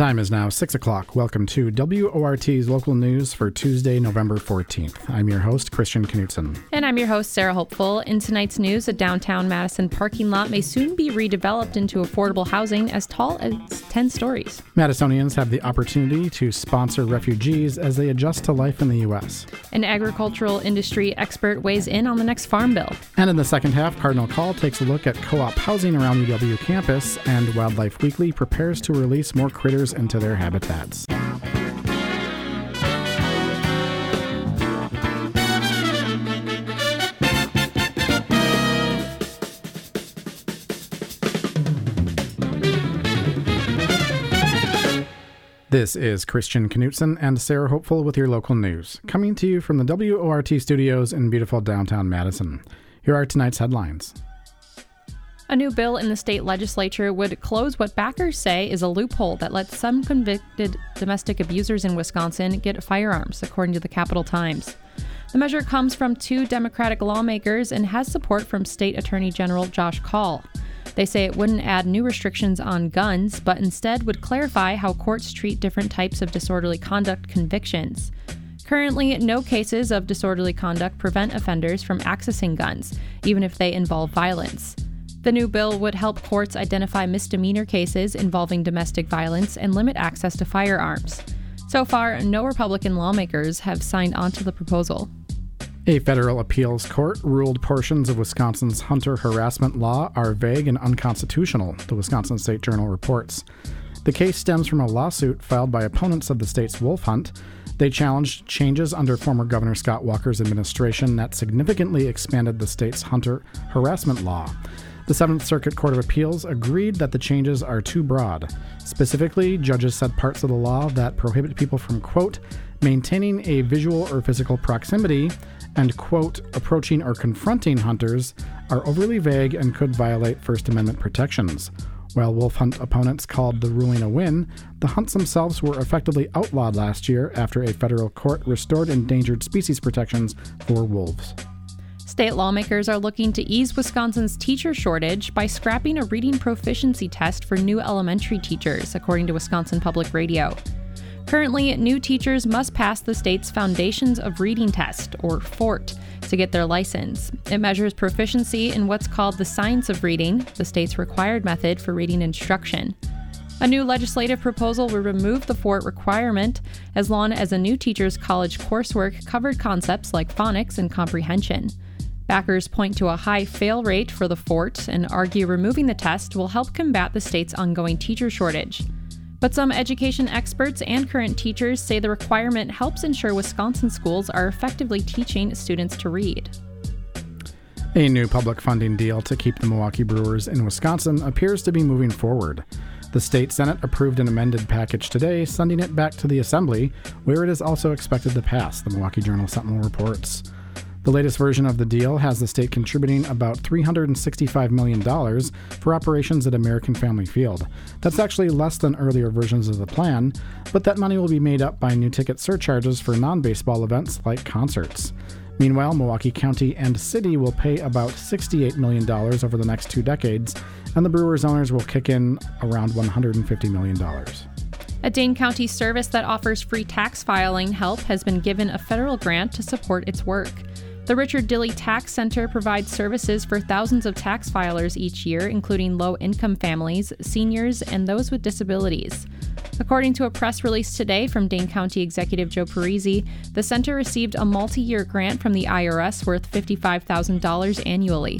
time is now 6 o'clock. Welcome to WORT's local news for Tuesday, November 14th. I'm your host, Christian Knutson. And I'm your host, Sarah Hopeful. In tonight's news, a downtown Madison parking lot may soon be redeveloped into affordable housing as tall as 10 stories. Madisonians have the opportunity to sponsor refugees as they adjust to life in the U.S. An agricultural industry expert weighs in on the next farm bill. And in the second half, Cardinal Call takes a look at co op housing around UW campus, and Wildlife Weekly prepares to release more critters into their habitats. This is Christian Knutson and Sarah Hopeful with your local news, coming to you from the WORT studios in beautiful downtown Madison. Here are tonight's headlines. A new bill in the state legislature would close what backers say is a loophole that lets some convicted domestic abusers in Wisconsin get firearms, according to the Capital Times. The measure comes from two Democratic lawmakers and has support from State Attorney General Josh Kaul. They say it wouldn't add new restrictions on guns, but instead would clarify how courts treat different types of disorderly conduct convictions. Currently, no cases of disorderly conduct prevent offenders from accessing guns, even if they involve violence. The new bill would help courts identify misdemeanor cases involving domestic violence and limit access to firearms. So far, no Republican lawmakers have signed on to the proposal. A federal appeals court ruled portions of Wisconsin's hunter harassment law are vague and unconstitutional, the Wisconsin State Journal reports. The case stems from a lawsuit filed by opponents of the state's wolf hunt. They challenged changes under former Governor Scott Walker's administration that significantly expanded the state's hunter harassment law. The Seventh Circuit Court of Appeals agreed that the changes are too broad. Specifically, judges said parts of the law that prohibit people from, quote, maintaining a visual or physical proximity and, quote, approaching or confronting hunters are overly vague and could violate First Amendment protections. While wolf hunt opponents called the ruling a win, the hunts themselves were effectively outlawed last year after a federal court restored endangered species protections for wolves. State lawmakers are looking to ease Wisconsin's teacher shortage by scrapping a reading proficiency test for new elementary teachers, according to Wisconsin Public Radio. Currently, new teachers must pass the state's Foundations of Reading test, or FORT, to get their license. It measures proficiency in what's called the science of reading, the state's required method for reading instruction. A new legislative proposal would remove the FORT requirement as long as a new teacher's college coursework covered concepts like phonics and comprehension. Backers point to a high fail rate for the FORT and argue removing the test will help combat the state's ongoing teacher shortage. But some education experts and current teachers say the requirement helps ensure Wisconsin schools are effectively teaching students to read. A new public funding deal to keep the Milwaukee Brewers in Wisconsin appears to be moving forward. The state Senate approved an amended package today, sending it back to the Assembly, where it is also expected to pass, the Milwaukee Journal Sentinel reports. The latest version of the deal has the state contributing about $365 million for operations at American Family Field. That's actually less than earlier versions of the plan, but that money will be made up by new ticket surcharges for non baseball events like concerts. Meanwhile, Milwaukee County and City will pay about $68 million over the next two decades, and the Brewers owners will kick in around $150 million. A Dane County service that offers free tax filing help has been given a federal grant to support its work. The Richard Dilley Tax Center provides services for thousands of tax filers each year, including low income families, seniors, and those with disabilities. According to a press release today from Dane County Executive Joe Parisi, the center received a multi year grant from the IRS worth $55,000 annually.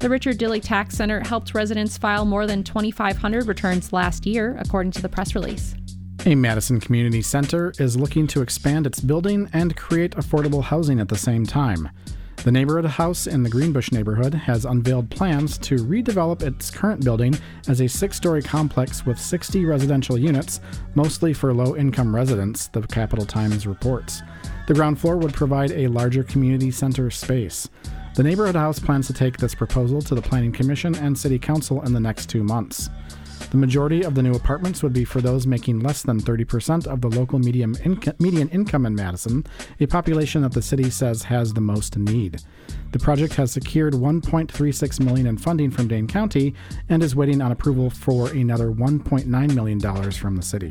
The Richard Dilley Tax Center helped residents file more than 2,500 returns last year, according to the press release. A Madison Community Center is looking to expand its building and create affordable housing at the same time. The neighborhood house in the Greenbush neighborhood has unveiled plans to redevelop its current building as a six story complex with 60 residential units, mostly for low income residents, the Capital Times reports. The ground floor would provide a larger community center space. The neighborhood house plans to take this proposal to the Planning Commission and City Council in the next two months. The majority of the new apartments would be for those making less than 30% of the local medium median income in Madison, a population that the city says has the most need. The project has secured 1.36 million in funding from Dane County and is waiting on approval for another 1.9 million dollars from the city.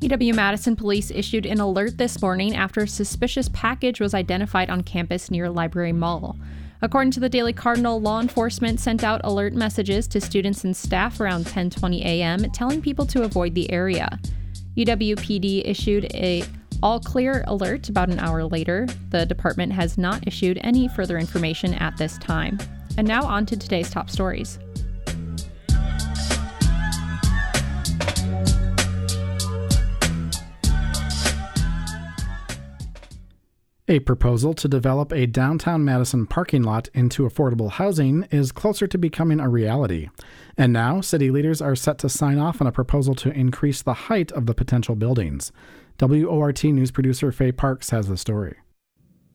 UW Madison police issued an alert this morning after a suspicious package was identified on campus near Library Mall. According to the Daily Cardinal, law enforcement sent out alert messages to students and staff around 10:20 a.m., telling people to avoid the area. UWPD issued a all clear alert about an hour later. The department has not issued any further information at this time. And now on to today's top stories. A proposal to develop a downtown Madison parking lot into affordable housing is closer to becoming a reality. And now, city leaders are set to sign off on a proposal to increase the height of the potential buildings. WORT news producer Faye Parks has the story.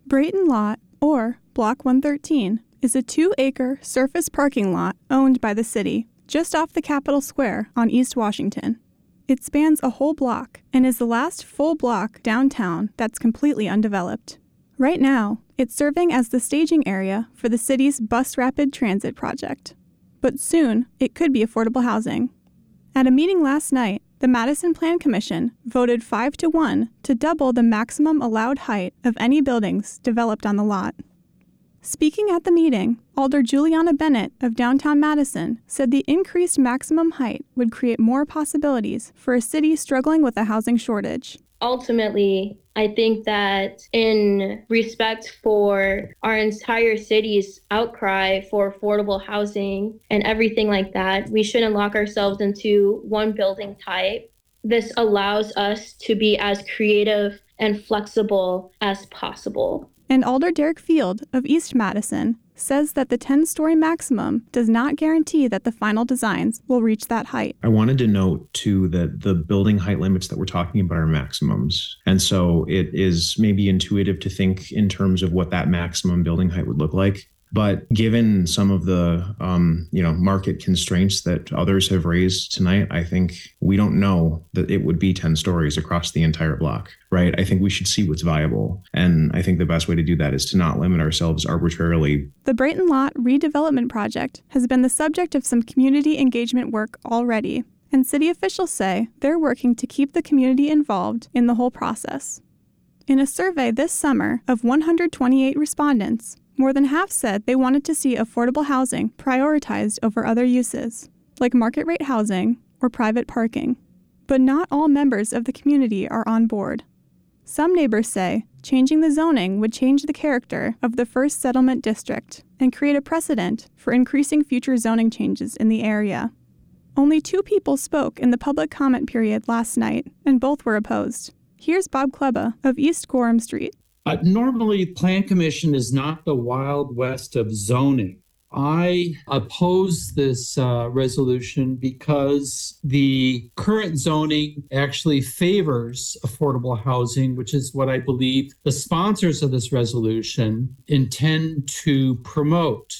Brayton Lot, or Block 113, is a two acre surface parking lot owned by the city just off the Capitol Square on East Washington. It spans a whole block and is the last full block downtown that's completely undeveloped. Right now, it's serving as the staging area for the city's Bus Rapid Transit project. But soon, it could be affordable housing. At a meeting last night, the Madison Plan Commission voted 5 to 1 to double the maximum allowed height of any buildings developed on the lot. Speaking at the meeting, Alder Juliana Bennett of downtown Madison said the increased maximum height would create more possibilities for a city struggling with a housing shortage ultimately, I think that in respect for our entire city's outcry for affordable housing and everything like that, we shouldn't lock ourselves into one building type. This allows us to be as creative and flexible as possible. And Alder Derek Field of East Madison says that the 10 story maximum does not guarantee that the final designs will reach that height. I wanted to note too that the building height limits that we're talking about are maximums. And so it is maybe intuitive to think in terms of what that maximum building height would look like. But given some of the um, you know market constraints that others have raised tonight, I think we don't know that it would be 10 stories across the entire block, right? I think we should see what's viable. And I think the best way to do that is to not limit ourselves arbitrarily. The Brayton Lot redevelopment project has been the subject of some community engagement work already. And city officials say they're working to keep the community involved in the whole process. In a survey this summer of 128 respondents, more than half said they wanted to see affordable housing prioritized over other uses, like market rate housing or private parking. But not all members of the community are on board. Some neighbors say changing the zoning would change the character of the first settlement district and create a precedent for increasing future zoning changes in the area. Only two people spoke in the public comment period last night, and both were opposed. Here's Bob Klebba of East Gorham Street. Uh, normally, Plan Commission is not the Wild West of zoning. I oppose this uh, resolution because the current zoning actually favors affordable housing, which is what I believe the sponsors of this resolution intend to promote.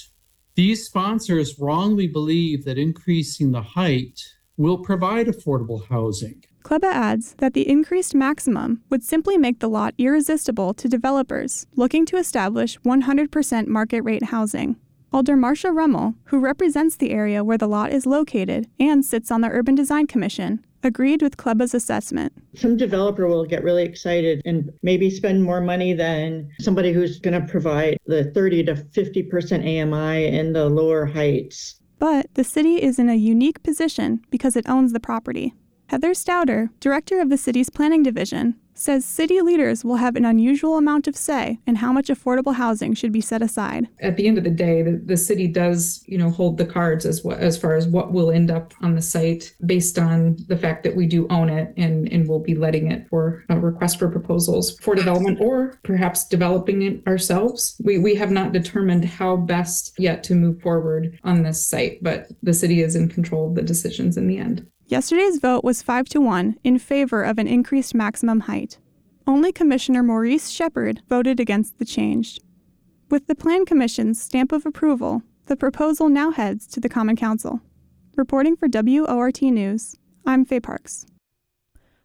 These sponsors wrongly believe that increasing the height will provide affordable housing. Klebba adds that the increased maximum would simply make the lot irresistible to developers looking to establish 100% market rate housing. Alder Marsha Rummel, who represents the area where the lot is located and sits on the Urban Design Commission, agreed with Klebba's assessment. Some developer will get really excited and maybe spend more money than somebody who's going to provide the 30 to 50% AMI in the lower heights. But the city is in a unique position because it owns the property. Heather Stouder, director of the city's planning division, says city leaders will have an unusual amount of say in how much affordable housing should be set aside. At the end of the day, the, the city does, you know, hold the cards as as far as what will end up on the site based on the fact that we do own it and and we'll be letting it for a request for proposals for development or perhaps developing it ourselves. We we have not determined how best yet to move forward on this site, but the city is in control of the decisions in the end. Yesterday's vote was 5 to 1 in favor of an increased maximum height. Only Commissioner Maurice Shepard voted against the change. With the Plan Commission's stamp of approval, the proposal now heads to the Common Council. Reporting for WORT News, I'm Faye Parks.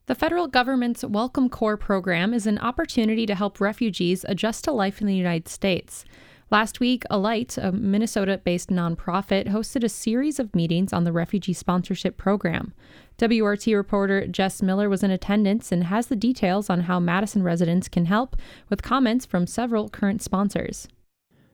The federal government's Welcome Corps program is an opportunity to help refugees adjust to life in the United States. Last week, Alight, a Minnesota based nonprofit, hosted a series of meetings on the refugee sponsorship program. WORT reporter Jess Miller was in attendance and has the details on how Madison residents can help with comments from several current sponsors.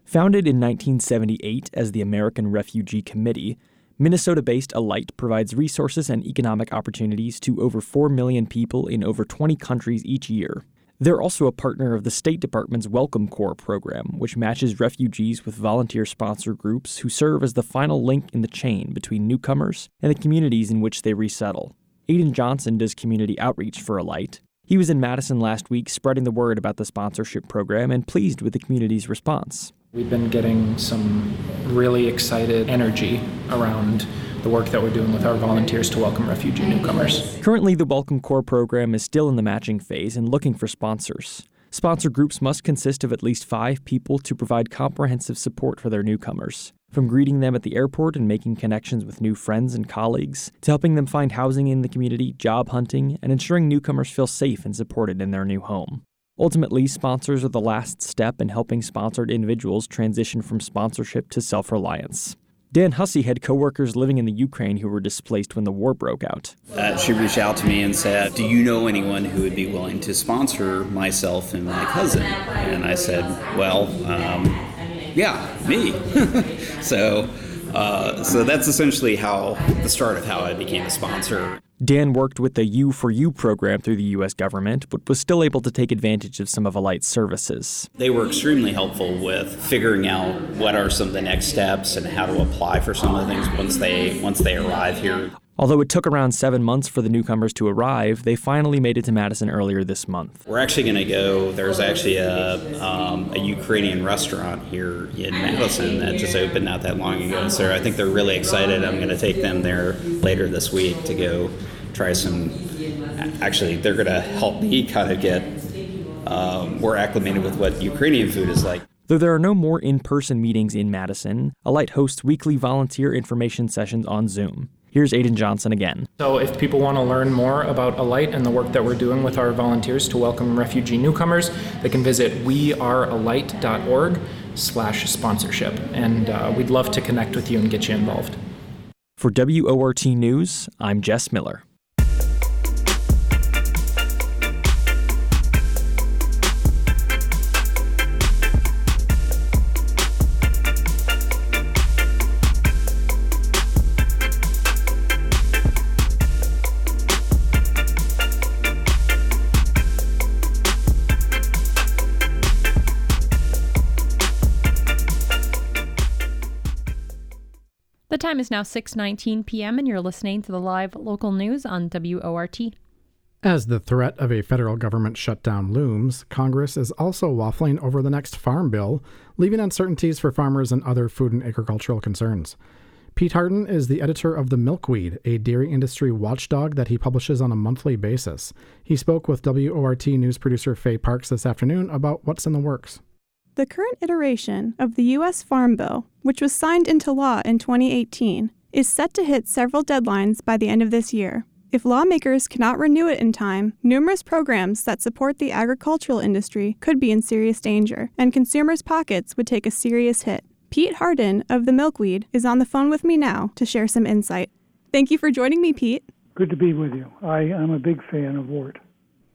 Founded in 1978 as the American Refugee Committee, Minnesota based Alight provides resources and economic opportunities to over 4 million people in over 20 countries each year. They're also a partner of the State Department's Welcome Corps program, which matches refugees with volunteer sponsor groups who serve as the final link in the chain between newcomers and the communities in which they resettle. Aiden Johnson does community outreach for Alight. He was in Madison last week spreading the word about the sponsorship program and pleased with the community's response. We've been getting some really excited energy around the work that we're doing with our volunteers to welcome refugee newcomers. Currently, the Welcome Corps program is still in the matching phase and looking for sponsors. Sponsor groups must consist of at least five people to provide comprehensive support for their newcomers. From greeting them at the airport and making connections with new friends and colleagues, to helping them find housing in the community, job hunting, and ensuring newcomers feel safe and supported in their new home. Ultimately, sponsors are the last step in helping sponsored individuals transition from sponsorship to self reliance. Dan Hussey had coworkers living in the Ukraine who were displaced when the war broke out. Uh, she reached out to me and said, Do you know anyone who would be willing to sponsor myself and my cousin? And I said, Well, um, yeah, me. so, uh, so that's essentially how the start of how I became a sponsor. Dan worked with the U4U program through the U.S. government, but was still able to take advantage of some of Alight's services. They were extremely helpful with figuring out what are some of the next steps and how to apply for some of the things once they once they arrive here. Although it took around seven months for the newcomers to arrive, they finally made it to Madison earlier this month. We're actually going to go. There's actually a, um, a Ukrainian restaurant here in Madison that just opened not that long ago. So I think they're really excited. I'm going to take them there later this week to go try some. Actually, they're going to help me kind of get um, more acclimated with what Ukrainian food is like. Though there are no more in person meetings in Madison, Alight hosts weekly volunteer information sessions on Zoom. Here's Aiden Johnson again. So, if people want to learn more about Alight and the work that we're doing with our volunteers to welcome refugee newcomers, they can visit wearealight.org slash sponsorship. And uh, we'd love to connect with you and get you involved. For WORT News, I'm Jess Miller. Time is now 6:19 p.m. and you're listening to the live local news on WORT. As the threat of a federal government shutdown looms, Congress is also waffling over the next farm bill, leaving uncertainties for farmers and other food and agricultural concerns. Pete Hardin is the editor of The Milkweed, a dairy industry watchdog that he publishes on a monthly basis. He spoke with WORT news producer Faye Parks this afternoon about what's in the works. The current iteration of the U.S. Farm Bill, which was signed into law in 2018, is set to hit several deadlines by the end of this year. If lawmakers cannot renew it in time, numerous programs that support the agricultural industry could be in serious danger, and consumers' pockets would take a serious hit. Pete Hardin of the Milkweed is on the phone with me now to share some insight. Thank you for joining me, Pete. Good to be with you. I am a big fan of WORT.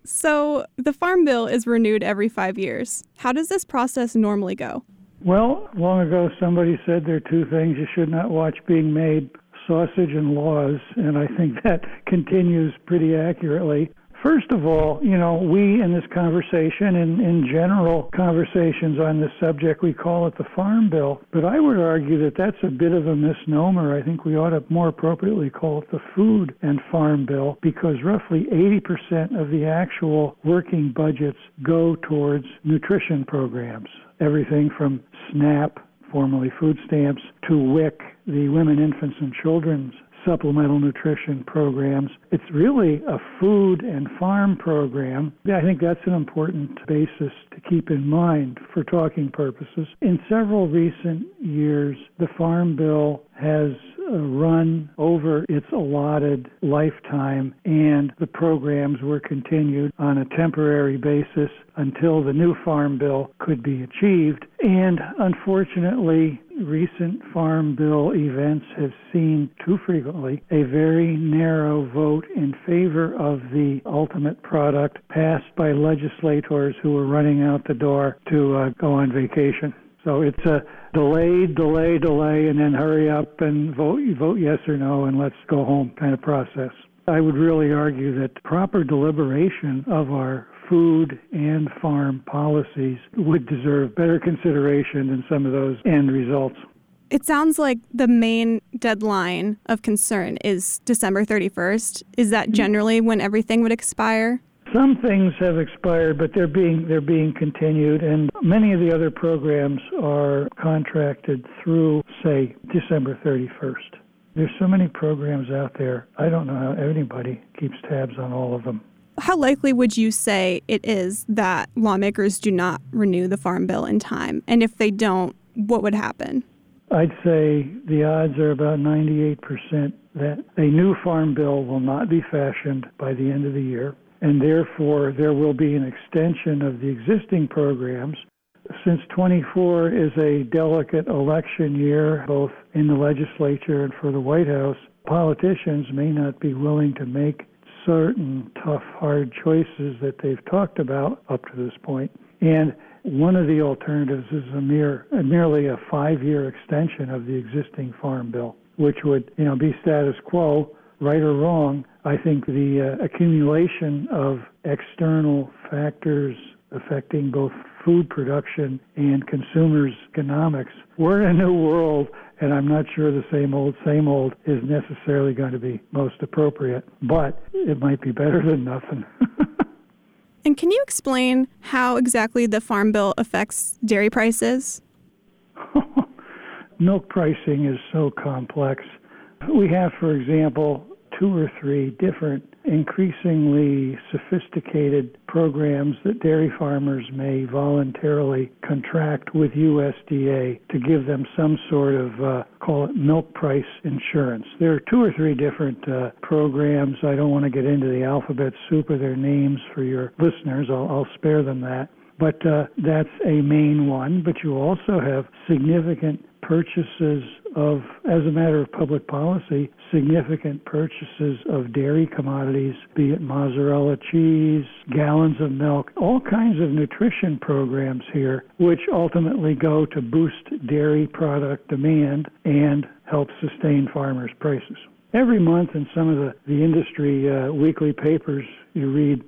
So, the Farm Bill is renewed every five years. How does this process normally go? Well, long ago somebody said there are two things you should not watch being made sausage and laws, and I think that continues pretty accurately. First of all, you know, we in this conversation and in general conversations on this subject, we call it the Farm Bill. But I would argue that that's a bit of a misnomer. I think we ought to more appropriately call it the Food and Farm Bill because roughly 80% of the actual working budgets go towards nutrition programs. Everything from SNAP, formerly food stamps, to WIC, the Women, Infants, and Children's supplemental nutrition programs. It's really a food and farm program. I think that's an important basis to keep in mind for talking purposes. In several recent years, the Farm Bill has uh, run over its allotted lifetime, and the programs were continued on a temporary basis until the new Farm Bill could be achieved. And unfortunately, recent Farm Bill events have seen too frequently a very narrow vote in favor of the ultimate product passed by legislators who were running out the door to uh, go on vacation. So it's a delay, delay, delay, and then hurry up and vote, vote yes or no, and let's go home kind of process. I would really argue that proper deliberation of our food and farm policies would deserve better consideration than some of those end results. It sounds like the main deadline of concern is December 31st. Is that mm-hmm. generally when everything would expire? Some things have expired, but they're being they're being continued, and many of the other programs are contracted through, say, December 31st. There's so many programs out there. I don't know how anybody keeps tabs on all of them. How likely would you say it is that lawmakers do not renew the Farm Bill in time? And if they don't, what would happen? I'd say the odds are about 98% that a new Farm Bill will not be fashioned by the end of the year and therefore there will be an extension of the existing programs. Since 24 is a delicate election year, both in the legislature and for the White House, politicians may not be willing to make certain tough, hard choices that they've talked about up to this point. And one of the alternatives is a mere, merely a five-year extension of the existing farm bill, which would, you know, be status quo, right or wrong, I think the uh, accumulation of external factors affecting both food production and consumers' economics. We're in a new world, and I'm not sure the same old, same old is necessarily going to be most appropriate, but it might be better than nothing. and can you explain how exactly the Farm Bill affects dairy prices? Milk pricing is so complex. We have, for example, two or three different increasingly sophisticated programs that dairy farmers may voluntarily contract with USDA to give them some sort of, uh, call it milk price insurance. There are two or three different uh, programs. I don't want to get into the alphabet soup of their names for your listeners. I'll, I'll spare them that. But uh, that's a main one. But you also have significant purchases of, as a matter of public policy, significant purchases of dairy commodities, be it mozzarella cheese, gallons of milk, all kinds of nutrition programs here, which ultimately go to boost dairy product demand and help sustain farmers' prices. Every month in some of the, the industry uh, weekly papers, you read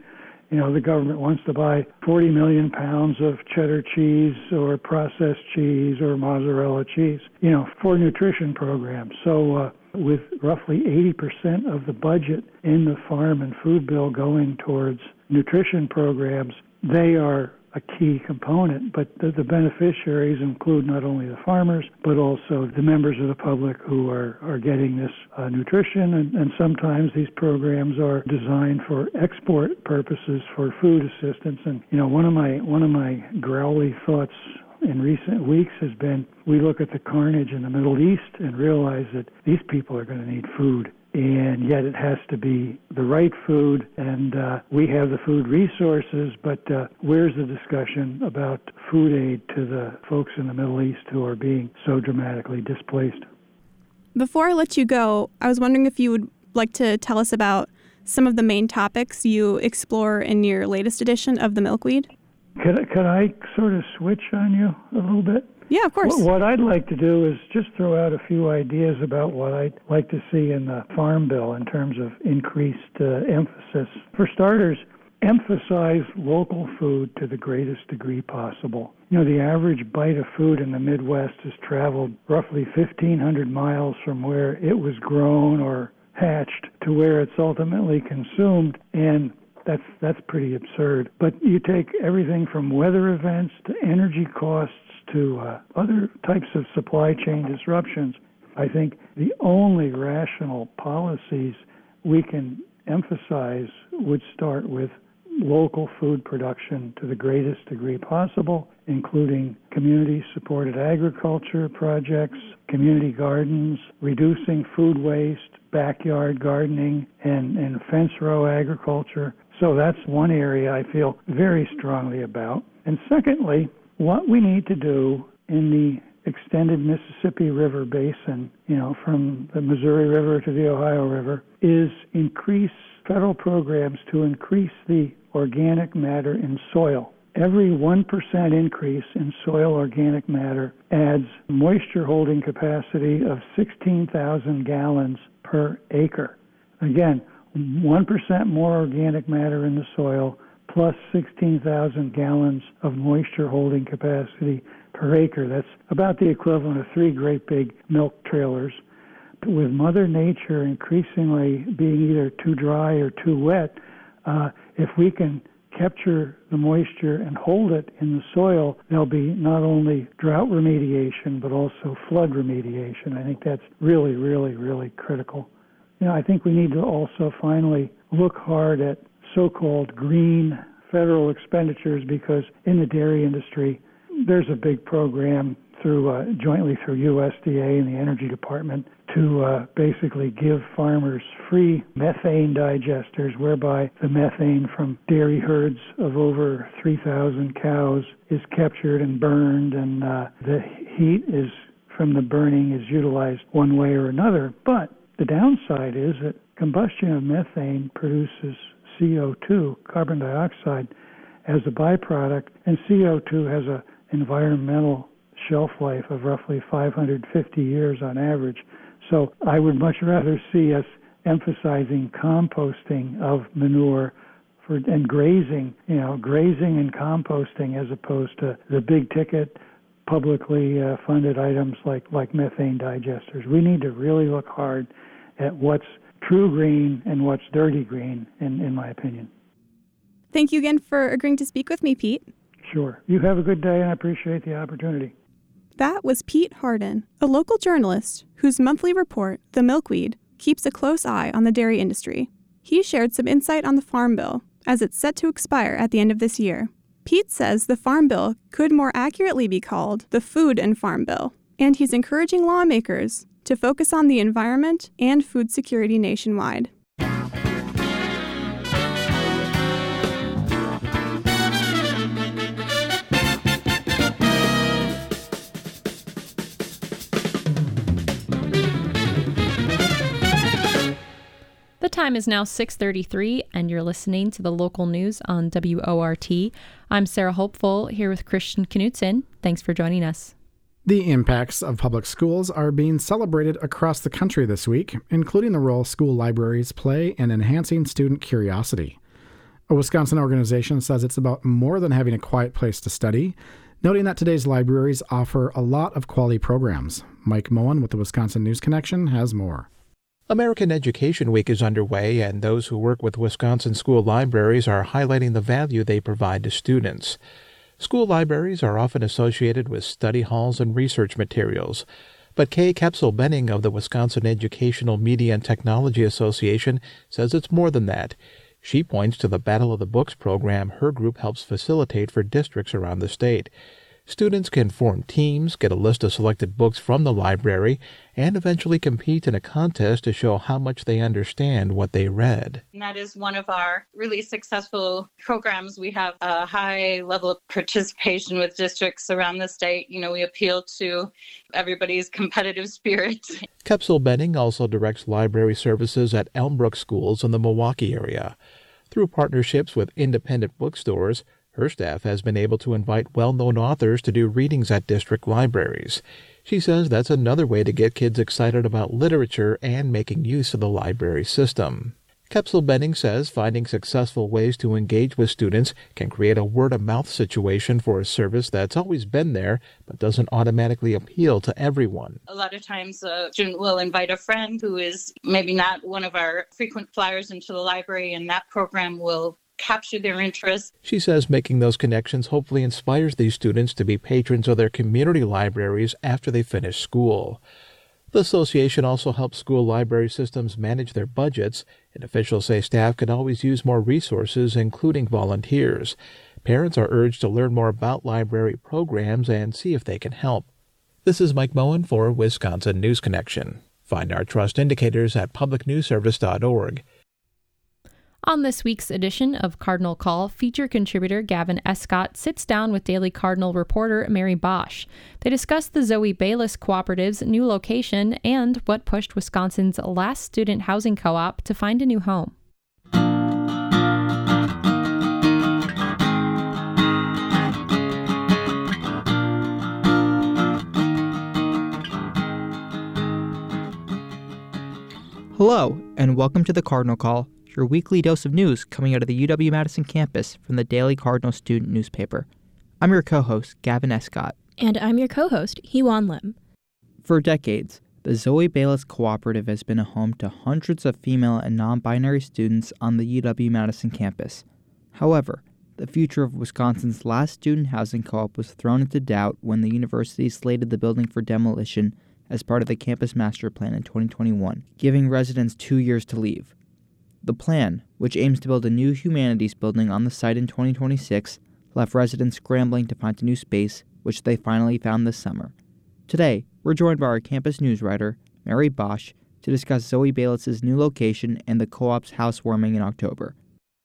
you know, the government wants to buy 40 million pounds of cheddar cheese or processed cheese or mozzarella cheese, you know, for nutrition programs. So, uh, with roughly 80% of the budget in the farm and food bill going towards nutrition programs, they are a key component, but the, the, beneficiaries include not only the farmers, but also the members of the public who are, are getting this uh, nutrition. And, and sometimes these programs are designed for export purposes for food assistance. And, you know, one of my, one of my growly thoughts in recent weeks has been we look at the carnage in the Middle East and realize that these people are going to need food and yet it has to be the right food. And uh, we have the food resources, but uh, where's the discussion about food aid to the folks in the Middle East who are being so dramatically displaced? Before I let you go, I was wondering if you would like to tell us about some of the main topics you explore in your latest edition of The Milkweed. Could, could I sort of switch on you a little bit? Yeah, of course. What, I'd like to do is just throw out a few ideas about what I'd like to see in the Farm Bill in terms of increased uh, emphasis. For starters, emphasize local food to the greatest degree possible. You know, the average bite of food in the Midwest has traveled roughly 1,500 miles from where it was grown or hatched to where it's ultimately consumed, and that's that's pretty absurd. But you take everything from weather events to energy costs to uh, other types of supply chain disruptions, I think the only rational policies we can emphasize would start with local food production to the greatest degree possible, including community supported agriculture projects, community gardens, reducing food waste, backyard gardening, and, and fence row agriculture. So that's one area I feel very strongly about. And secondly, what we need to do in the extended Mississippi River basin, you know, from the Missouri River to the Ohio River, is increase federal programs to increase the organic matter in soil. Every 1% increase in soil organic matter adds moisture holding capacity of 16,000 gallons per acre. Again, 1% more organic matter in the soil plus 16,000 gallons of moisture holding capacity per acre. That's about the equivalent of three great big milk trailers. With Mother Nature increasingly being either too dry or too wet, uh, if we can capture the moisture and hold it in the soil, there'll be not only drought remediation, but also flood remediation. I think that's really, really, really critical. You know, I think we need to also finally look hard at so called green federal expenditures because in the dairy industry, there's a big program through uh, jointly through USDA and the Energy Department to uh, basically give farmers free methane digesters, whereby the methane from dairy herds of over 3,000 cows is captured and burned, and uh, the heat is from the burning is utilized one way or another. But the downside is that combustion of methane produces CO2, carbon dioxide, as a byproduct, and CO2 has an environmental shelf life of roughly 550 years on average. So I would much rather see us emphasizing composting of manure for and grazing, you know, grazing and composting as opposed to the big ticket publicly uh, funded items like like methane digesters. We need to really look hard at what's true green and what's dirty green in in my opinion. Thank you again for agreeing to speak with me, Pete. Sure. You have a good day and I appreciate the opportunity. That was Pete Hardin, a local journalist whose monthly report, The Milkweed, keeps a close eye on the dairy industry. He shared some insight on the Farm Bill, as it's set to expire at the end of this year. Pete says the Farm Bill could more accurately be called the Food and Farm Bill, and he's encouraging lawmakers to focus on the environment and food security nationwide. The time is now 6:33 and you're listening to the local news on WORT. I'm Sarah Hopeful here with Christian Knutson. Thanks for joining us. The impacts of public schools are being celebrated across the country this week, including the role school libraries play in enhancing student curiosity. A Wisconsin organization says it's about more than having a quiet place to study, noting that today's libraries offer a lot of quality programs. Mike Moen with the Wisconsin News Connection has more. American Education Week is underway, and those who work with Wisconsin school libraries are highlighting the value they provide to students. School libraries are often associated with study halls and research materials. But Kay Kepsel Benning of the Wisconsin Educational Media and Technology Association says it's more than that. She points to the Battle of the Books program her group helps facilitate for districts around the state. Students can form teams, get a list of selected books from the library, and eventually compete in a contest to show how much they understand what they read. And that is one of our really successful programs. We have a high level of participation with districts around the state. You know, we appeal to everybody's competitive spirit. Kepsel Benning also directs library services at Elmbrook schools in the Milwaukee area. Through partnerships with independent bookstores, her staff has been able to invite well known authors to do readings at district libraries. She says that's another way to get kids excited about literature and making use of the library system. Kepsel Benning says finding successful ways to engage with students can create a word of mouth situation for a service that's always been there but doesn't automatically appeal to everyone. A lot of times a student will invite a friend who is maybe not one of our frequent flyers into the library, and that program will capture their interest. She says making those connections hopefully inspires these students to be patrons of their community libraries after they finish school. The association also helps school library systems manage their budgets, and officials say staff can always use more resources, including volunteers. Parents are urged to learn more about library programs and see if they can help. This is Mike Moen for Wisconsin News Connection. Find our trust indicators at publicnewsservice.org. On this week's edition of Cardinal Call, feature contributor Gavin Escott sits down with Daily Cardinal reporter Mary Bosch. They discuss the Zoe Bayliss Cooperative's new location and what pushed Wisconsin's last student housing co op to find a new home. Hello, and welcome to the Cardinal Call, your weekly dose of news coming out of the UW Madison campus from the Daily Cardinal student newspaper. I'm your co host, Gavin Escott. And I'm your co host, Hewan Lim. For decades, the Zoe Bayliss Cooperative has been a home to hundreds of female and non binary students on the UW Madison campus. However, the future of Wisconsin's last student housing co op was thrown into doubt when the university slated the building for demolition as part of the campus master plan in 2021, giving residents two years to leave. The plan, which aims to build a new humanities building on the site in 2026, left residents scrambling to find a new space, which they finally found this summer. Today, we're joined by our campus news writer, Mary Bosch, to discuss Zoe Bayliss's new location and the co op's housewarming in October.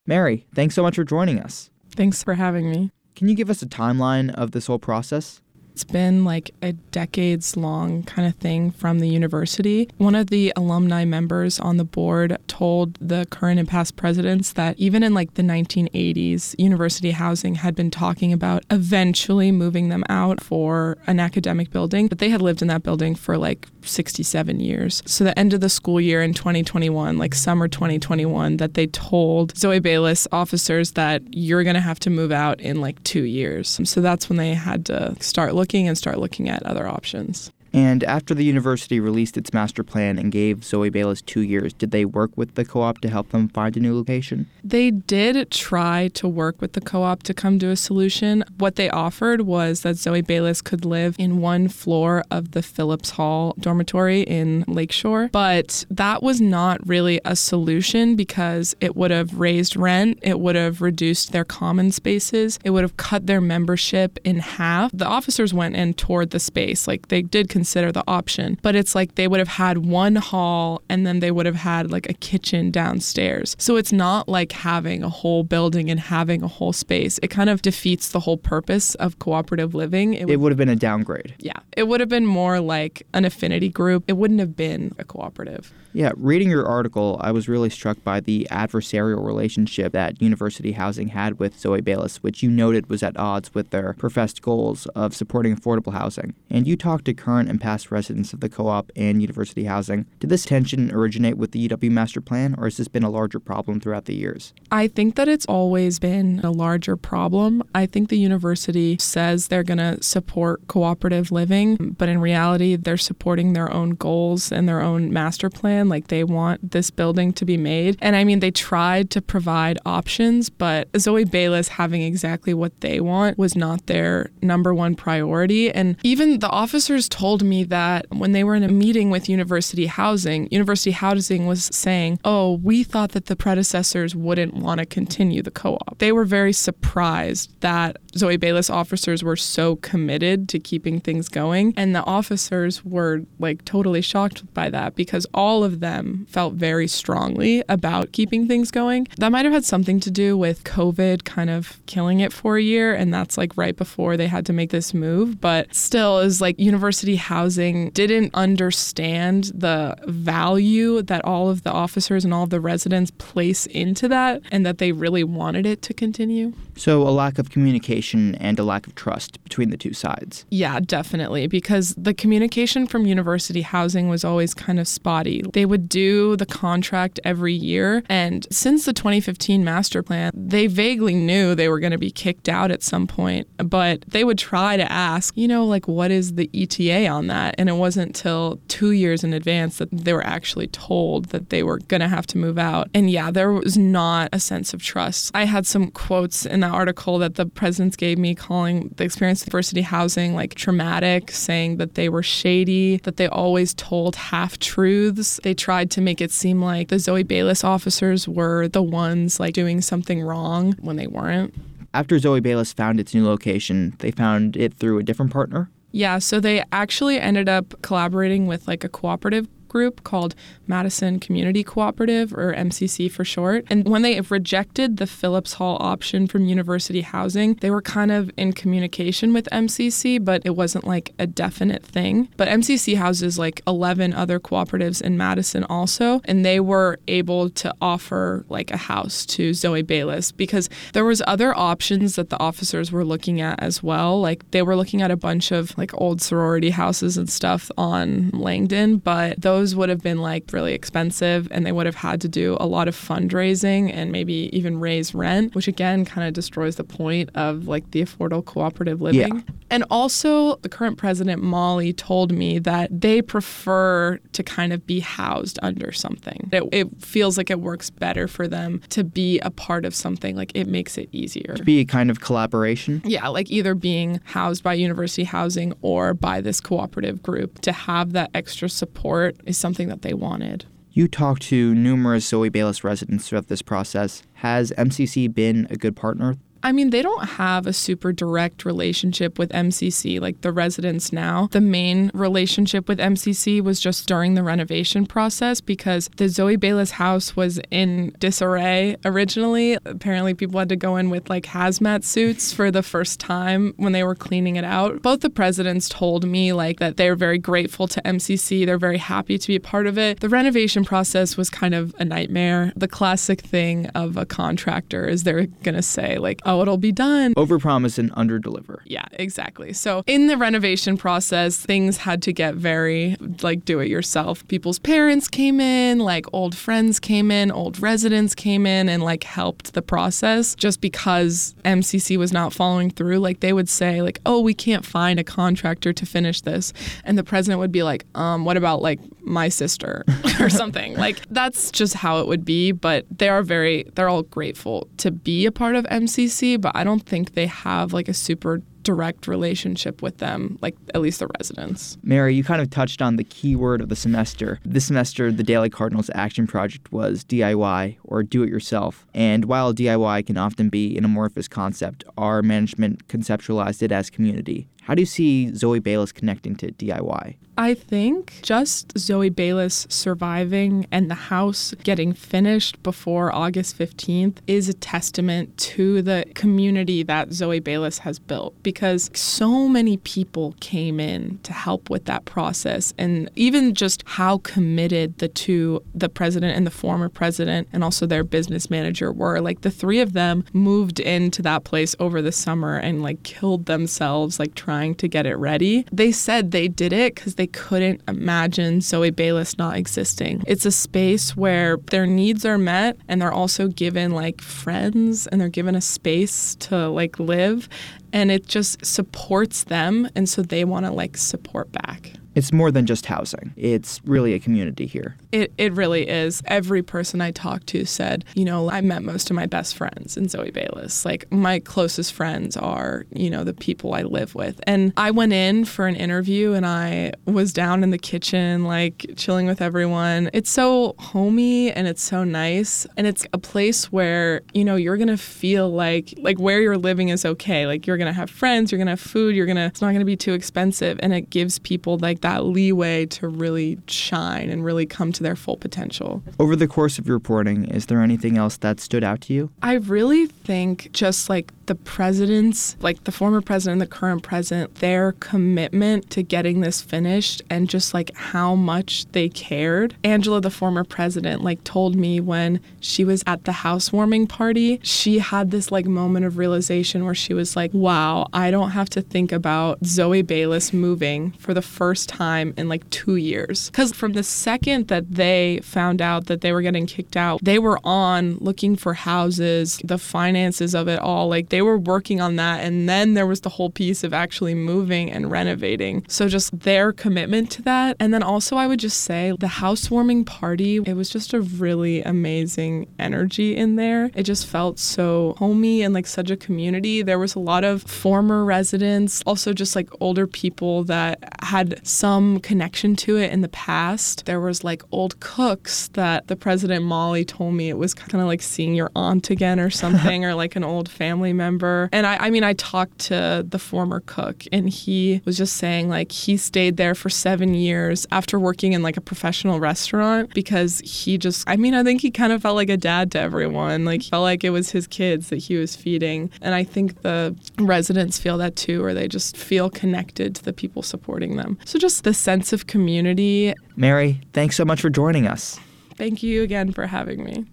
Mary, thanks so much for joining us. Thanks for having me. Can you give us a timeline of this whole process? It's been like a decades long kind of thing from the university. One of the alumni members on the board told the current and past presidents that even in like the 1980s, university housing had been talking about eventually moving them out for an academic building, but they had lived in that building for like 67 years. So the end of the school year in 2021, like summer 2021, that they told Zoe Bayliss officers that you're going to have to move out in like two years. So that's when they had to start looking and start looking at other options. And after the university released its master plan and gave Zoe Bayliss two years, did they work with the co op to help them find a new location? They did try to work with the co op to come to a solution. What they offered was that Zoe Bayliss could live in one floor of the Phillips Hall dormitory in Lakeshore. But that was not really a solution because it would have raised rent, it would have reduced their common spaces, it would have cut their membership in half. The officers went and toured the space. Like they did consider the option. But it's like they would have had one hall and then they would have had like a kitchen downstairs. So it's not like having a whole building and having a whole space. It kind of defeats the whole purpose of cooperative living. It would, it would have been a downgrade. Yeah. It would have been more like an affinity group. It wouldn't have been a cooperative. Yeah, reading your article, I was really struck by the adversarial relationship that university housing had with Zoe Bayliss, which you noted was at odds with their professed goals of supporting affordable housing. And you talked to current and past residents of the co op and university housing. Did this tension originate with the UW master plan, or has this been a larger problem throughout the years? I think that it's always been a larger problem. I think the university says they're going to support cooperative living, but in reality, they're supporting their own goals and their own master plan. Like they want this building to be made. And I mean, they tried to provide options, but Zoe Bayliss having exactly what they want was not their number one priority. And even the officers told me that when they were in a meeting with University Housing, University Housing was saying, oh, we thought that the predecessors wouldn't want to continue the co op. They were very surprised that Zoe Bayliss officers were so committed to keeping things going. And the officers were like totally shocked by that because all of them felt very strongly about keeping things going. That might have had something to do with COVID kind of killing it for a year. And that's like right before they had to make this move. But still, is like university housing didn't understand the value that all of the officers and all of the residents place into that and that they really wanted it to continue. So, a lack of communication and a lack of trust between the two sides. Yeah, definitely. Because the communication from university housing was always kind of spotty. They would do the contract every year. And since the 2015 master plan, they vaguely knew they were going to be kicked out at some point. But they would try to ask, you know, like, what is the ETA on that? And it wasn't until two years in advance that they were actually told that they were going to have to move out. And yeah, there was not a sense of trust. I had some quotes in that article that the presidents gave me calling the experience of diversity housing like traumatic, saying that they were shady, that they always told half truths. They tried to make it seem like the Zoe Bayliss officers were the ones like doing something wrong when they weren't. After Zoe Bayliss found its new location, they found it through a different partner. Yeah, so they actually ended up collaborating with like a cooperative group called Madison Community Cooperative, or MCC for short. And when they rejected the Phillips Hall option from university housing, they were kind of in communication with MCC, but it wasn't like a definite thing. But MCC houses like 11 other cooperatives in Madison also, and they were able to offer like a house to Zoe Bayliss because there was other options that the officers were looking at as well. Like they were looking at a bunch of like old sorority houses and stuff on Langdon, but those would have been like really expensive and they would have had to do a lot of fundraising and maybe even raise rent, which again kind of destroys the point of like the affordable cooperative living. Yeah. And also, the current president, Molly, told me that they prefer to kind of be housed under something. It, it feels like it works better for them to be a part of something. Like it makes it easier. To be a kind of collaboration. Yeah, like either being housed by university housing or by this cooperative group to have that extra support is something that they wanted. You talked to numerous Zoe Bayliss residents throughout this process. Has MCC been a good partner? I mean, they don't have a super direct relationship with MCC like the residents now. The main relationship with MCC was just during the renovation process because the Zoe Bayliss house was in disarray originally. Apparently, people had to go in with like hazmat suits for the first time when they were cleaning it out. Both the presidents told me like that they're very grateful to MCC. They're very happy to be a part of it. The renovation process was kind of a nightmare. The classic thing of a contractor is they're going to say like, "Oh, it'll be done. Overpromise and underdeliver. Yeah, exactly. So in the renovation process, things had to get very like do it yourself. People's parents came in, like old friends came in, old residents came in and like helped the process just because MCC was not following through. Like they would say like, "Oh, we can't find a contractor to finish this." And the president would be like, "Um, what about like my sister or something?" like that's just how it would be, but they are very they're all grateful to be a part of MCC, but I don't think they have like a super direct relationship with them, like at least the residents. Mary, you kind of touched on the key word of the semester. This semester, the Daily Cardinals action project was DIY or do it yourself. And while DIY can often be an amorphous concept, our management conceptualized it as community. How do you see Zoe Bayliss connecting to DIY? I think just Zoe Bayliss surviving and the house getting finished before August 15th is a testament to the community that Zoe Bayliss has built because so many people came in to help with that process. And even just how committed the two, the president and the former president, and also their business manager were. Like the three of them moved into that place over the summer and like killed themselves, like trying to get it ready. They said they did it because they couldn't imagine Zoe Bayliss not existing. It's a space where their needs are met and they're also given like friends and they're given a space to like live and it just supports them and so they want to like support back. It's more than just housing. It's really a community here. It, it really is. Every person I talked to said, you know, I met most of my best friends in Zoe Bayliss. Like, my closest friends are, you know, the people I live with. And I went in for an interview and I was down in the kitchen, like, chilling with everyone. It's so homey and it's so nice. And it's a place where, you know, you're going to feel like, like, where you're living is okay. Like, you're going to have friends, you're going to have food, you're going to, it's not going to be too expensive. And it gives people, like, that leeway to really shine and really come to their full potential. Over the course of your reporting, is there anything else that stood out to you? I really think just like the presidents, like the former president and the current president, their commitment to getting this finished and just like how much they cared. Angela, the former president, like told me when she was at the housewarming party, she had this like moment of realization where she was like, wow, I don't have to think about Zoe Bayliss moving for the first time in like two years. Because from the second that they found out that they were getting kicked out, they were on looking for houses, the finances of it all. Like they were working on that. And then there was the whole piece of actually moving and renovating. So just their commitment to that. And then also, I would just say the housewarming party, it was just a really amazing energy in there. It just felt so homey and like such a community. There was a lot of former residents, also just like older people that had some connection to it in the past. There was like old cooks that the president Molly told me it was kind of like seeing your aunt again or something, or like an old family member. And I, I mean, I talked to the former cook, and he was just saying like he stayed there for seven years after working in like a professional restaurant because he just, I mean, I think he kind of felt like a dad to everyone. Like, felt like it was his kids that he was feeding. And I think the residents feel that too, or they just feel connected to the people supporting them. So just the sense of community. Mary, thanks so much for joining us. Thank you again for having me.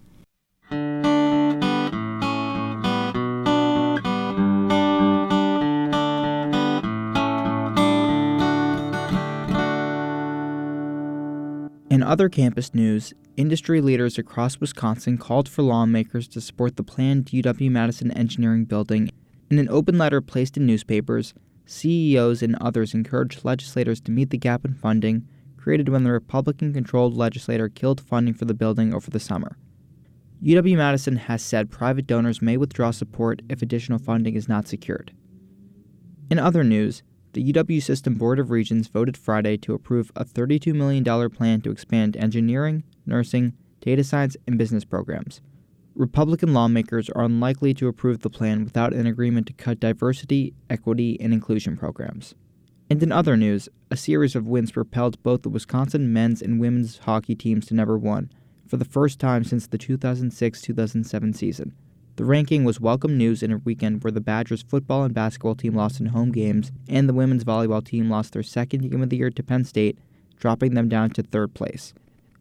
In other campus news, industry leaders across Wisconsin called for lawmakers to support the planned UW Madison Engineering Building. In an open letter placed in newspapers, CEOs and others encouraged legislators to meet the gap in funding created when the Republican controlled legislature killed funding for the building over the summer. UW Madison has said private donors may withdraw support if additional funding is not secured. In other news, the UW System Board of Regents voted Friday to approve a $32 million plan to expand engineering, nursing, data science, and business programs. Republican lawmakers are unlikely to approve the plan without an agreement to cut diversity, equity, and inclusion programs. And in other news, a series of wins propelled both the Wisconsin men's and women's hockey teams to number one for the first time since the 2006 2007 season. The ranking was welcome news in a weekend where the Badgers football and basketball team lost in home games, and the women's volleyball team lost their second game of the year to Penn State, dropping them down to third place.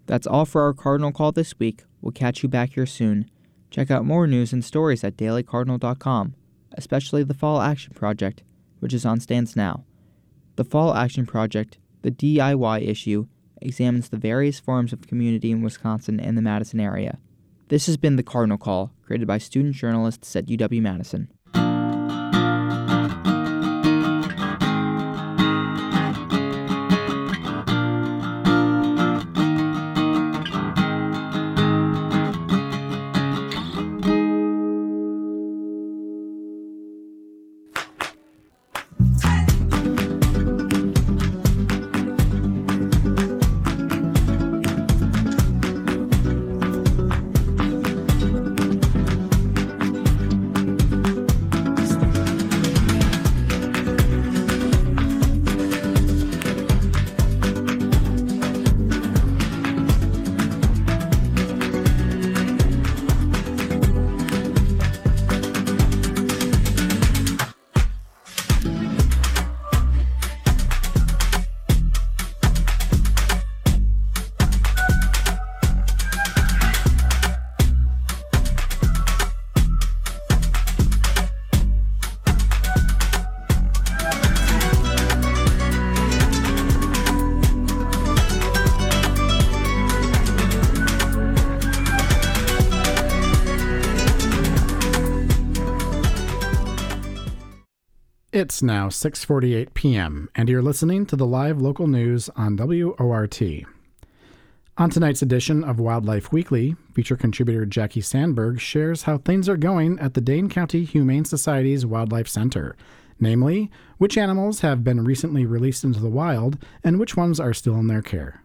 That's all for our Cardinal Call this week. We'll catch you back here soon. Check out more news and stories at dailycardinal.com, especially the Fall Action Project, which is on stands now. The Fall Action Project, the DIY issue, examines the various forms of community in Wisconsin and the Madison area. This has been the Cardinal Call, created by student journalists at UW Madison. Now 6:48 p.m. and you're listening to the live local news on WORT. On tonight's edition of Wildlife Weekly, feature contributor Jackie Sandberg shares how things are going at the Dane County Humane Society's Wildlife Center, namely, which animals have been recently released into the wild and which ones are still in their care.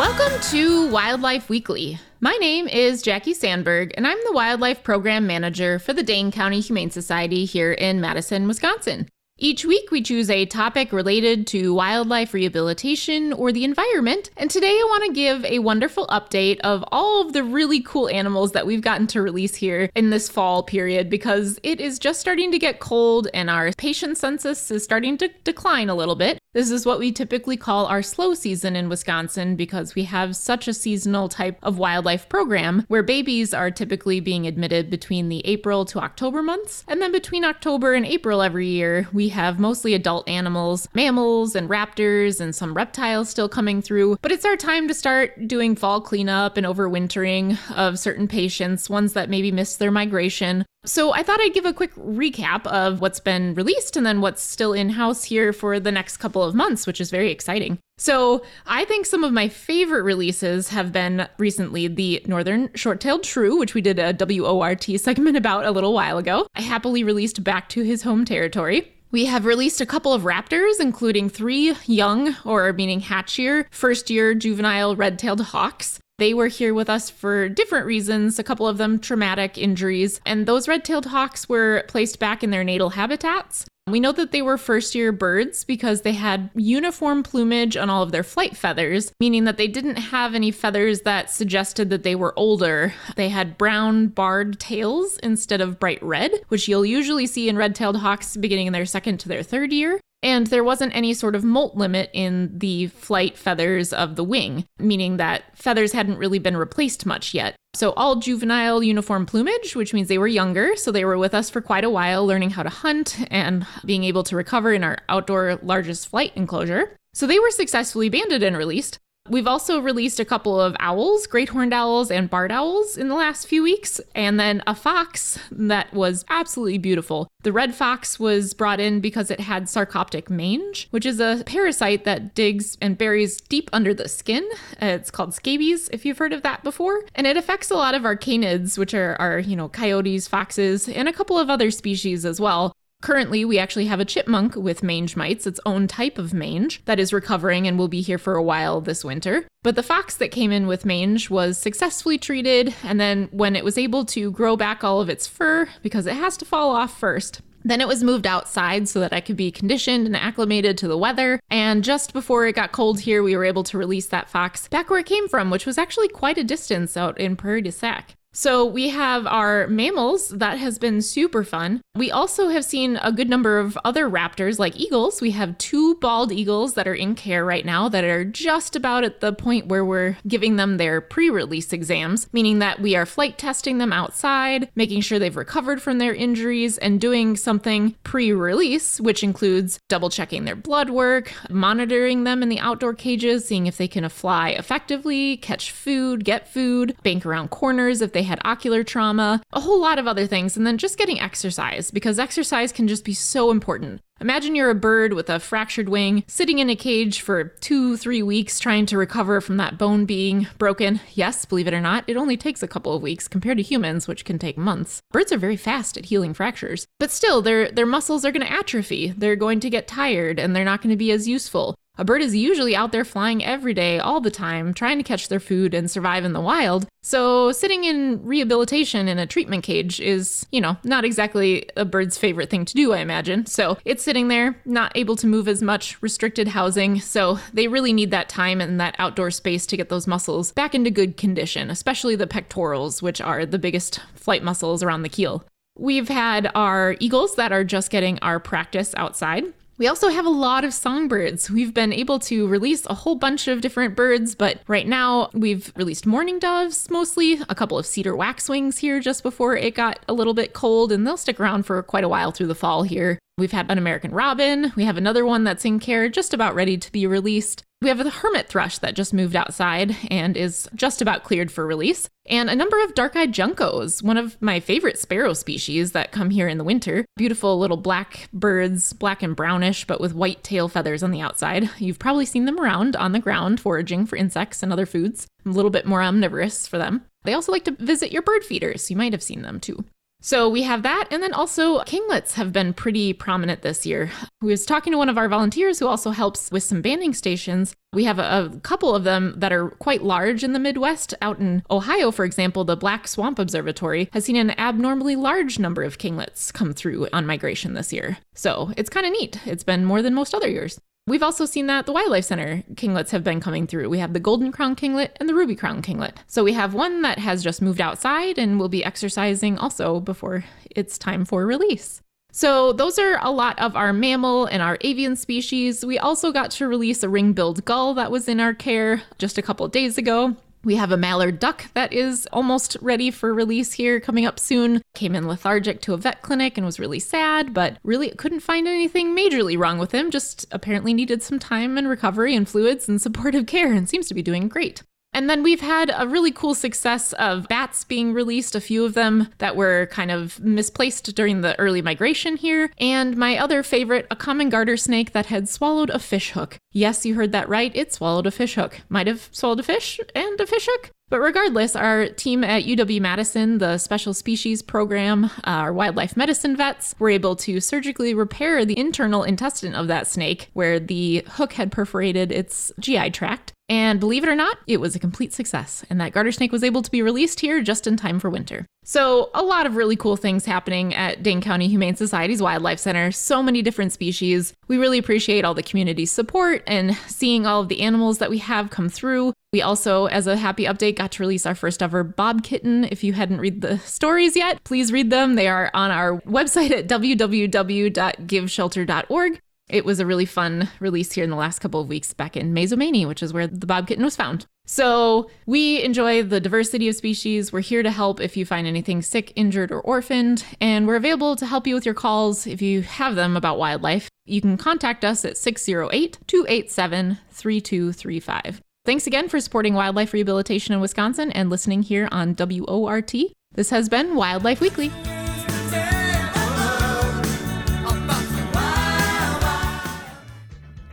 Welcome to Wildlife Weekly. My name is Jackie Sandberg, and I'm the Wildlife Program Manager for the Dane County Humane Society here in Madison, Wisconsin. Each week, we choose a topic related to wildlife rehabilitation or the environment. And today, I want to give a wonderful update of all of the really cool animals that we've gotten to release here in this fall period because it is just starting to get cold and our patient census is starting to decline a little bit. This is what we typically call our slow season in Wisconsin because we have such a seasonal type of wildlife program where babies are typically being admitted between the April to October months. And then between October and April every year, we have mostly adult animals, mammals and raptors and some reptiles still coming through. But it's our time to start doing fall cleanup and overwintering of certain patients, ones that maybe missed their migration. So I thought I'd give a quick recap of what's been released and then what's still in house here for the next couple of months, which is very exciting. So I think some of my favorite releases have been recently the Northern Short-tailed Shrew, which we did a WORT segment about a little while ago. I happily released back to his home territory. We have released a couple of raptors, including three young, or meaning hatch year, first year juvenile red tailed hawks. They were here with us for different reasons, a couple of them traumatic injuries, and those red tailed hawks were placed back in their natal habitats. We know that they were first year birds because they had uniform plumage on all of their flight feathers, meaning that they didn't have any feathers that suggested that they were older. They had brown barred tails instead of bright red, which you'll usually see in red tailed hawks beginning in their second to their third year. And there wasn't any sort of molt limit in the flight feathers of the wing, meaning that feathers hadn't really been replaced much yet. So, all juvenile uniform plumage, which means they were younger. So, they were with us for quite a while, learning how to hunt and being able to recover in our outdoor largest flight enclosure. So, they were successfully banded and released. We've also released a couple of owls, great horned owls and barred owls in the last few weeks, and then a fox that was absolutely beautiful. The red fox was brought in because it had sarcoptic mange, which is a parasite that digs and buries deep under the skin. Uh, it's called scabies, if you've heard of that before. And it affects a lot of our canids, which are, are you know, coyotes, foxes, and a couple of other species as well. Currently, we actually have a chipmunk with mange mites, its own type of mange, that is recovering and will be here for a while this winter. But the fox that came in with mange was successfully treated, and then when it was able to grow back all of its fur, because it has to fall off first, then it was moved outside so that I could be conditioned and acclimated to the weather. And just before it got cold here, we were able to release that fox back where it came from, which was actually quite a distance out in Prairie du Sac. So we have our mammals. That has been super fun. We also have seen a good number of other raptors like eagles. We have two bald eagles that are in care right now that are just about at the point where we're giving them their pre release exams, meaning that we are flight testing them outside, making sure they've recovered from their injuries, and doing something pre release, which includes double checking their blood work, monitoring them in the outdoor cages, seeing if they can fly effectively, catch food, get food, bank around corners if they they had ocular trauma, a whole lot of other things, and then just getting exercise because exercise can just be so important. Imagine you're a bird with a fractured wing sitting in a cage for two, three weeks trying to recover from that bone being broken. Yes, believe it or not, it only takes a couple of weeks compared to humans, which can take months. Birds are very fast at healing fractures, but still, their, their muscles are going to atrophy. They're going to get tired and they're not going to be as useful. A bird is usually out there flying every day, all the time, trying to catch their food and survive in the wild. So, sitting in rehabilitation in a treatment cage is, you know, not exactly a bird's favorite thing to do, I imagine. So, it's sitting there, not able to move as much, restricted housing. So, they really need that time and that outdoor space to get those muscles back into good condition, especially the pectorals, which are the biggest flight muscles around the keel. We've had our eagles that are just getting our practice outside. We also have a lot of songbirds. We've been able to release a whole bunch of different birds, but right now we've released mourning doves mostly, a couple of cedar waxwings here just before it got a little bit cold, and they'll stick around for quite a while through the fall here. We've had an American robin. We have another one that's in care, just about ready to be released. We have the hermit thrush that just moved outside and is just about cleared for release, and a number of dark eyed juncos, one of my favorite sparrow species that come here in the winter. Beautiful little black birds, black and brownish, but with white tail feathers on the outside. You've probably seen them around on the ground foraging for insects and other foods, a little bit more omnivorous for them. They also like to visit your bird feeders. You might have seen them too. So we have that. And then also kinglets have been pretty prominent this year. We was talking to one of our volunteers who also helps with some banding stations. We have a, a, couple of them that are quite large in the Midwest. Out in Ohio, for example, the Black Swamp Observatory has seen an abnormally large number of kinglets come through on migration this year. So it's kind of neat. It's been more than most other years. We've also seen that the Wildlife Center kinglets have been coming through. We have the golden crown kinglet and the ruby crown kinglet. So we have one that has just moved outside and will be exercising also before it's time for release. So, those are a lot of our mammal and our avian species. We also got to release a ring billed gull that was in our care just a couple days ago. We have a mallard duck that is almost ready for release here coming up soon. Came in lethargic to a vet clinic and was really sad, but really couldn't find anything majorly wrong with him, just apparently needed some time and recovery and fluids and supportive care and seems to be doing great. And then we've had a really cool success of bats being released, a few of them that were kind of misplaced during the early migration here. And my other favorite, a common garter snake that had swallowed a fish hook. Yes, you heard that right, it swallowed a fish hook. Might have swallowed a fish and a fish hook. But regardless, our team at UW Madison, the Special Species Program, uh, our wildlife medicine vets, were able to surgically repair the internal intestine of that snake where the hook had perforated its GI tract. And believe it or not, it was a complete success, and that garter snake was able to be released here just in time for winter. So, a lot of really cool things happening at Dane County Humane Society's Wildlife Center. So many different species. We really appreciate all the community support and seeing all of the animals that we have come through. We also, as a happy update, got to release our first ever Bob kitten. If you hadn't read the stories yet, please read them. They are on our website at www.giveshelter.org. It was a really fun release here in the last couple of weeks back in Mazomanie, which is where the bob kitten was found. So we enjoy the diversity of species. We're here to help if you find anything sick, injured, or orphaned, and we're available to help you with your calls if you have them about wildlife. You can contact us at 608 287 3235. Thanks again for supporting wildlife rehabilitation in Wisconsin and listening here on WORT. This has been Wildlife Weekly.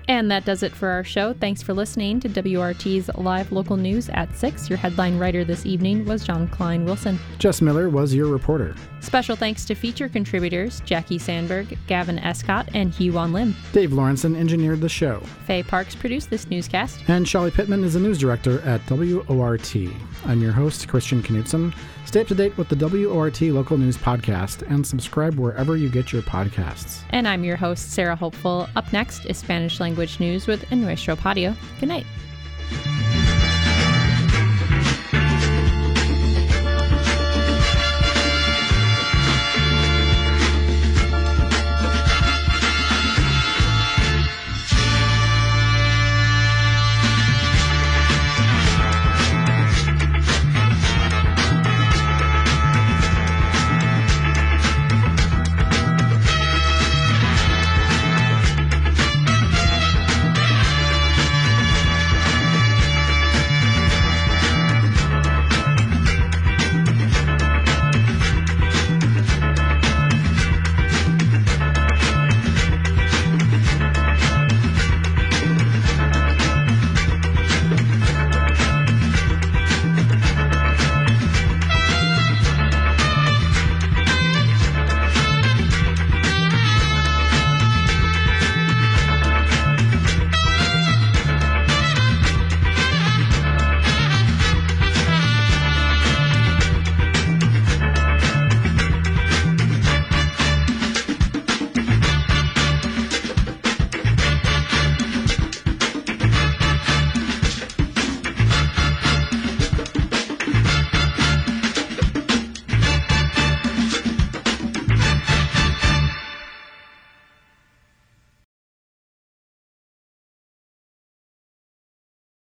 And that does it for our show. Thanks for listening to WORT's live local news at 6. Your headline writer this evening was John Klein Wilson. Jess Miller was your reporter. Special thanks to feature contributors Jackie Sandberg, Gavin Escott, and Hugh Wan Lim. Dave Lawrenson engineered the show. Faye Parks produced this newscast. And Shelly Pittman is a news director at WORT. I'm your host, Christian Knutson. Stay up to date with the WORT local news podcast and subscribe wherever you get your podcasts. And I'm your host, Sarah Hopeful. Up next is Spanish language news with Nuestro Patio. Good night.